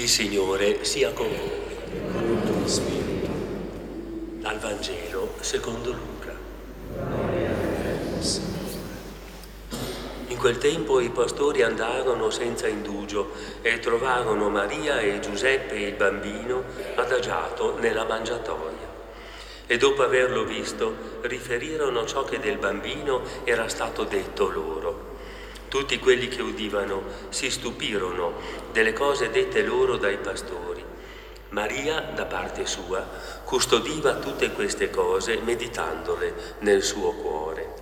Il Signore sia con voi. Con il tuo spirito. Dal Vangelo secondo Luca. In quel tempo i pastori andarono senza indugio e trovarono Maria e Giuseppe il bambino adagiato nella mangiatoia. E dopo averlo visto, riferirono ciò che del bambino era stato detto loro. Tutti quelli che udivano si stupirono delle cose dette loro dai pastori. Maria, da parte sua, custodiva tutte queste cose meditandole nel suo cuore.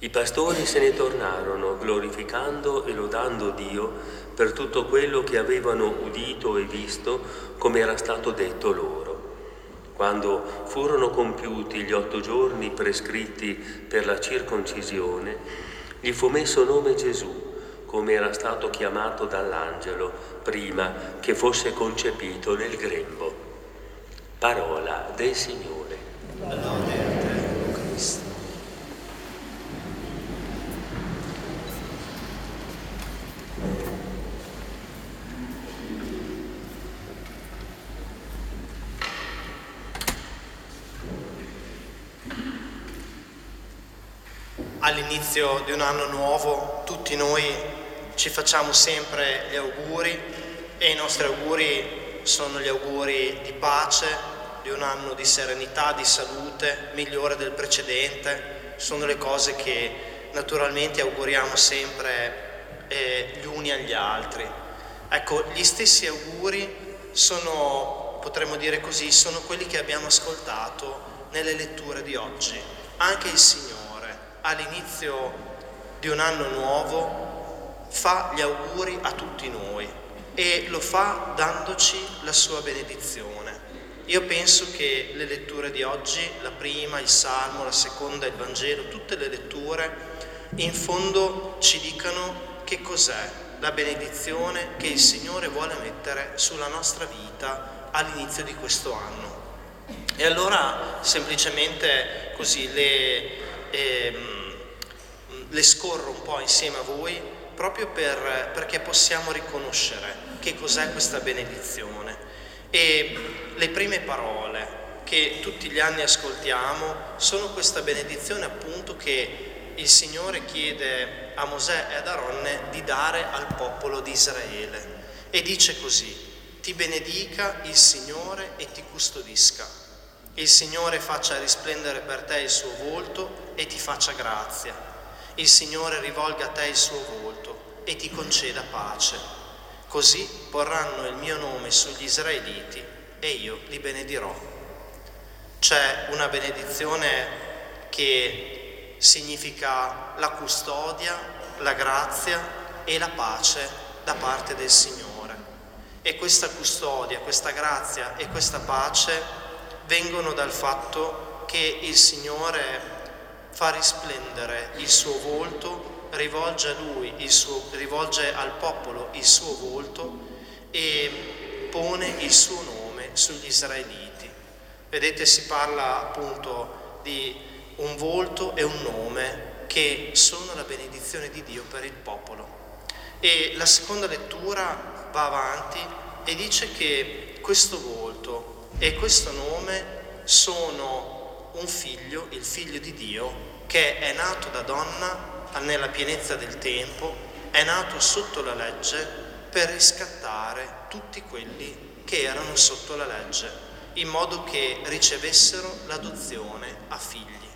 I pastori se ne tornarono glorificando e lodando Dio per tutto quello che avevano udito e visto come era stato detto loro. Quando furono compiuti gli otto giorni prescritti per la circoncisione, gli fu messo nome Gesù, come era stato chiamato dall'angelo prima che fosse concepito nel grembo. Parola del Signore. Lode all'inizio di un anno nuovo tutti noi ci facciamo sempre gli auguri e i nostri auguri sono gli auguri di pace, di un anno di serenità, di salute, migliore del precedente, sono le cose che naturalmente auguriamo sempre eh, gli uni agli altri. Ecco, gli stessi auguri sono, potremmo dire così, sono quelli che abbiamo ascoltato nelle letture di oggi. Anche il Signore all'inizio di un anno nuovo fa gli auguri a tutti noi e lo fa dandoci la sua benedizione. Io penso che le letture di oggi, la prima, il Salmo, la seconda, il Vangelo, tutte le letture, in fondo ci dicano che cos'è la benedizione che il Signore vuole mettere sulla nostra vita all'inizio di questo anno. E allora semplicemente così le ehm, le scorro un po' insieme a voi proprio per, perché possiamo riconoscere che cos'è questa benedizione. E le prime parole che tutti gli anni ascoltiamo sono questa benedizione appunto che il Signore chiede a Mosè e ad Aronne di dare al popolo di Israele. E dice così, ti benedica il Signore e ti custodisca. Il Signore faccia risplendere per te il suo volto e ti faccia grazia. Il Signore rivolga a te il suo volto e ti conceda pace. Così porranno il mio nome sugli israeliti e io li benedirò. C'è una benedizione che significa la custodia, la grazia e la pace da parte del Signore. E questa custodia, questa grazia e questa pace vengono dal fatto che il Signore fa risplendere il suo volto, rivolge a lui, suo, rivolge al popolo il suo volto e pone il suo nome sugli israeliti. Vedete, si parla appunto di un volto e un nome che sono la benedizione di Dio per il popolo. E la seconda lettura va avanti e dice che questo volto e questo nome sono un figlio, il figlio di Dio, che è nato da donna nella pienezza del tempo, è nato sotto la legge per riscattare tutti quelli che erano sotto la legge, in modo che ricevessero l'adozione a figli.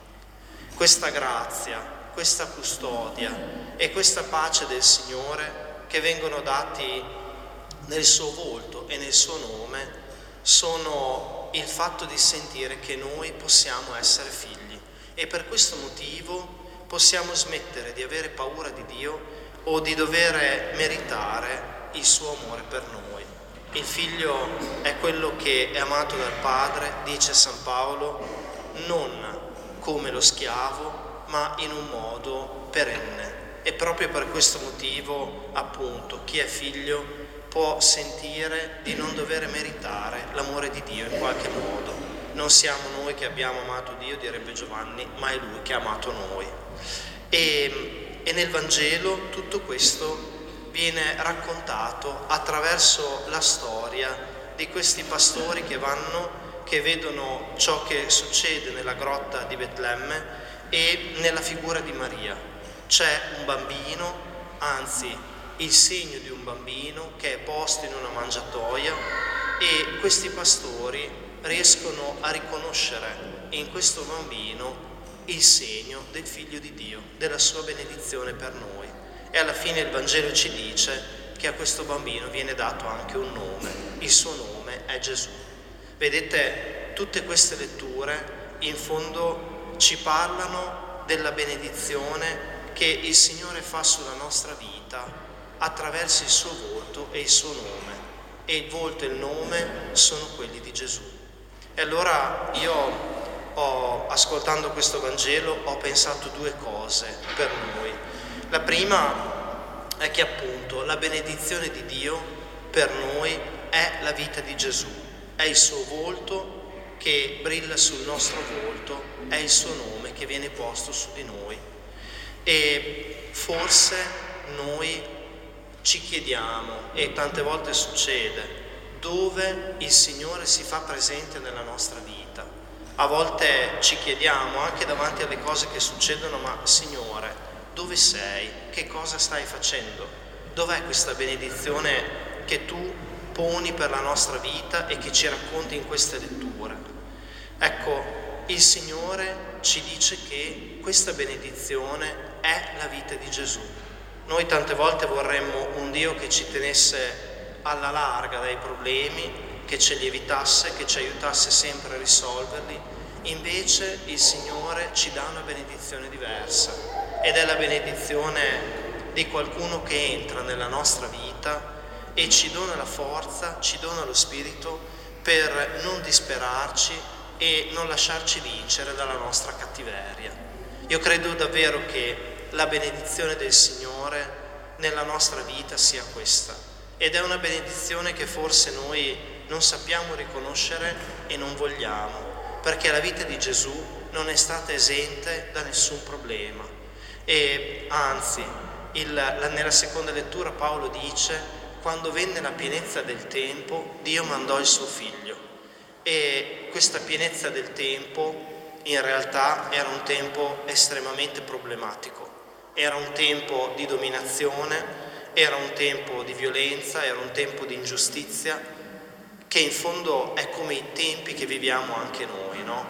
Questa grazia, questa custodia e questa pace del Signore che vengono dati nel suo volto e nel suo nome sono il fatto di sentire che noi possiamo essere figli e per questo motivo possiamo smettere di avere paura di Dio o di dover meritare il suo amore per noi. Il figlio è quello che è amato dal padre, dice San Paolo, non come lo schiavo, ma in un modo perenne. E proprio per questo motivo, appunto, chi è figlio può sentire di non dover meritare l'amore di Dio in qualche modo. Non siamo noi che abbiamo amato Dio, direbbe Giovanni, ma è Lui che ha amato noi. E, e nel Vangelo tutto questo viene raccontato attraverso la storia di questi pastori che vanno, che vedono ciò che succede nella grotta di Betlemme e nella figura di Maria. C'è un bambino, anzi il segno di un bambino che è posto in una mangiatoia e questi pastori riescono a riconoscere in questo bambino il segno del figlio di Dio, della sua benedizione per noi. E alla fine il Vangelo ci dice che a questo bambino viene dato anche un nome, il suo nome è Gesù. Vedete, tutte queste letture in fondo ci parlano della benedizione che il Signore fa sulla nostra vita attraverso il suo volto e il suo nome. E il volto e il nome sono quelli di Gesù. E allora io ho, ascoltando questo Vangelo, ho pensato due cose per noi. La prima è che appunto la benedizione di Dio per noi è la vita di Gesù, è il suo volto che brilla sul nostro volto, è il suo nome che viene posto su di noi. E forse noi ci chiediamo, e tante volte succede, dove il Signore si fa presente nella nostra vita. A volte ci chiediamo anche davanti alle cose che succedono, ma Signore, dove sei? Che cosa stai facendo? Dov'è questa benedizione che tu poni per la nostra vita e che ci racconti in queste letture? Ecco, il Signore ci dice che questa benedizione è la vita di Gesù noi tante volte vorremmo un Dio che ci tenesse alla larga dai problemi, che ce li evitasse, che ci aiutasse sempre a risolverli. Invece il Signore ci dà una benedizione diversa ed è la benedizione di qualcuno che entra nella nostra vita e ci dona la forza, ci dona lo spirito per non disperarci e non lasciarci vincere dalla nostra cattiveria. Io credo davvero che la benedizione del Signore nella nostra vita sia questa. Ed è una benedizione che forse noi non sappiamo riconoscere e non vogliamo, perché la vita di Gesù non è stata esente da nessun problema. E anzi, il, la, nella seconda lettura Paolo dice, quando venne la pienezza del tempo, Dio mandò il suo figlio. E questa pienezza del tempo in realtà era un tempo estremamente problematico era un tempo di dominazione, era un tempo di violenza, era un tempo di ingiustizia, che in fondo è come i tempi che viviamo anche noi, no?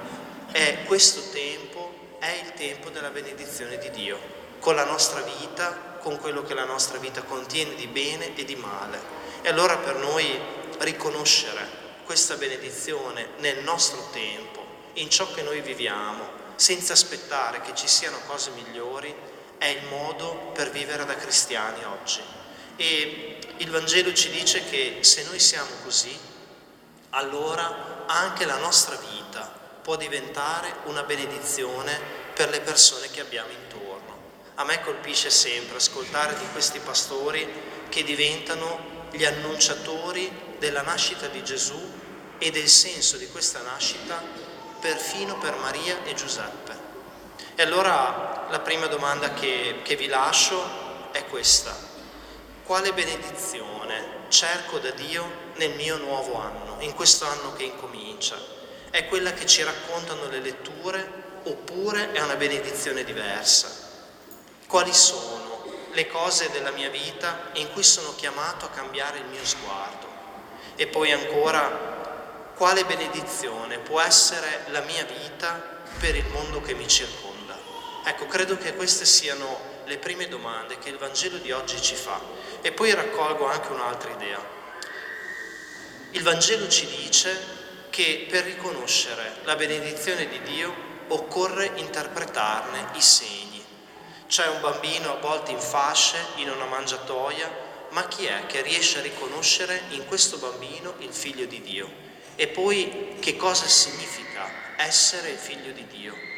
È questo tempo è il tempo della benedizione di Dio, con la nostra vita, con quello che la nostra vita contiene di bene e di male. E allora per noi riconoscere questa benedizione nel nostro tempo, in ciò che noi viviamo, senza aspettare che ci siano cose migliori, è il modo per vivere da cristiani oggi. E il Vangelo ci dice che se noi siamo così, allora anche la nostra vita può diventare una benedizione per le persone che abbiamo intorno. A me colpisce sempre ascoltare di questi pastori che diventano gli annunciatori della nascita di Gesù e del senso di questa nascita perfino per Maria e Giuseppe. E allora la prima domanda che, che vi lascio è questa. Quale benedizione cerco da Dio nel mio nuovo anno, in questo anno che incomincia? È quella che ci raccontano le letture oppure è una benedizione diversa? Quali sono le cose della mia vita in cui sono chiamato a cambiare il mio sguardo? E poi ancora, quale benedizione può essere la mia vita per il mondo che mi circonda? Ecco, credo che queste siano le prime domande che il Vangelo di oggi ci fa. E poi raccolgo anche un'altra idea. Il Vangelo ci dice che per riconoscere la benedizione di Dio occorre interpretarne i segni. C'è un bambino avvolto in fasce, in una mangiatoia, ma chi è che riesce a riconoscere in questo bambino il figlio di Dio? E poi che cosa significa essere il figlio di Dio?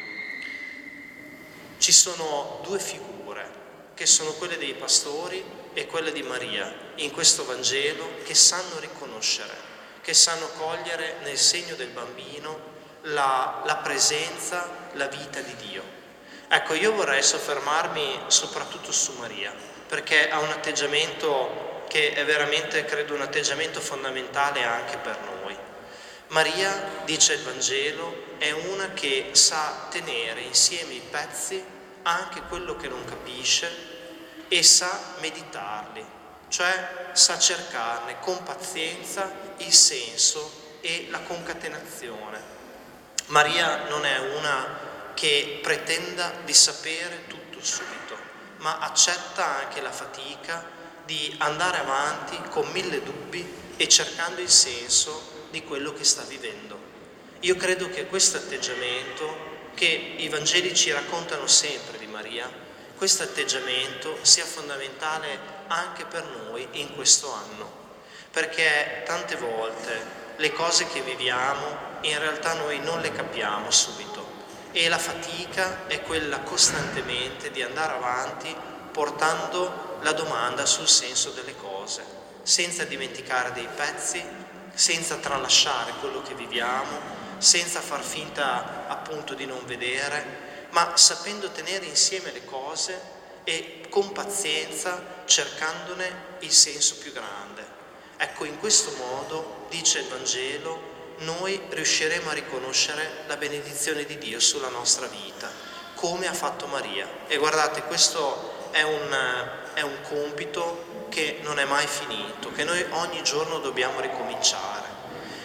Ci sono due figure, che sono quelle dei pastori e quelle di Maria, in questo Vangelo, che sanno riconoscere, che sanno cogliere nel segno del bambino la, la presenza, la vita di Dio. Ecco, io vorrei soffermarmi soprattutto su Maria, perché ha un atteggiamento che è veramente, credo, un atteggiamento fondamentale anche per noi. Maria, dice il Vangelo, è una che sa tenere insieme i pezzi anche quello che non capisce e sa meditarli, cioè sa cercarne con pazienza il senso e la concatenazione. Maria non è una che pretenda di sapere tutto subito, ma accetta anche la fatica di andare avanti con mille dubbi e cercando il senso di quello che sta vivendo. Io credo che questo atteggiamento che i Vangeli ci raccontano sempre di Maria, questo atteggiamento sia fondamentale anche per noi in questo anno, perché tante volte le cose che viviamo in realtà noi non le capiamo subito e la fatica è quella costantemente di andare avanti portando la domanda sul senso delle cose, senza dimenticare dei pezzi, senza tralasciare quello che viviamo, senza far finta appunto di non vedere, ma sapendo tenere insieme le cose e con pazienza cercandone il senso più grande. Ecco, in questo modo, dice il Vangelo, noi riusciremo a riconoscere la benedizione di Dio sulla nostra vita, come ha fatto Maria. E guardate, questo è un, è un compito che non è mai finito, che noi ogni giorno dobbiamo ricominciare.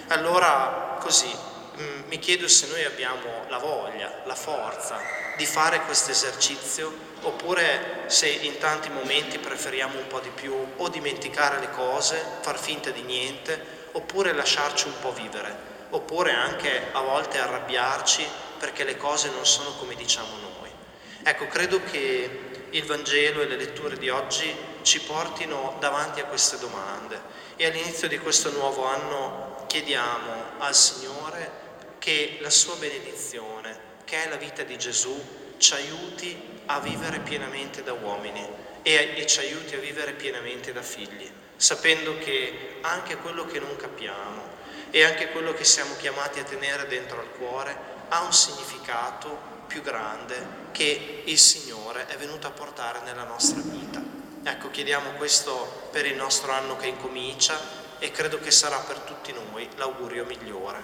Allora, così, mm, mi chiedo se noi abbiamo la voglia, la forza di fare questo esercizio oppure se in tanti momenti preferiamo un po' di più o dimenticare le cose, far finta di niente oppure lasciarci un po' vivere, oppure anche a volte arrabbiarci perché le cose non sono come diciamo noi. Ecco, credo che il Vangelo e le letture di oggi ci portino davanti a queste domande e all'inizio di questo nuovo anno chiediamo al Signore che la sua benedizione, che è la vita di Gesù, ci aiuti a vivere pienamente da uomini e, e ci aiuti a vivere pienamente da figli sapendo che anche quello che non capiamo e anche quello che siamo chiamati a tenere dentro al cuore ha un significato più grande che il Signore è venuto a portare nella nostra vita. Ecco, chiediamo questo per il nostro anno che incomincia e credo che sarà per tutti noi l'augurio migliore.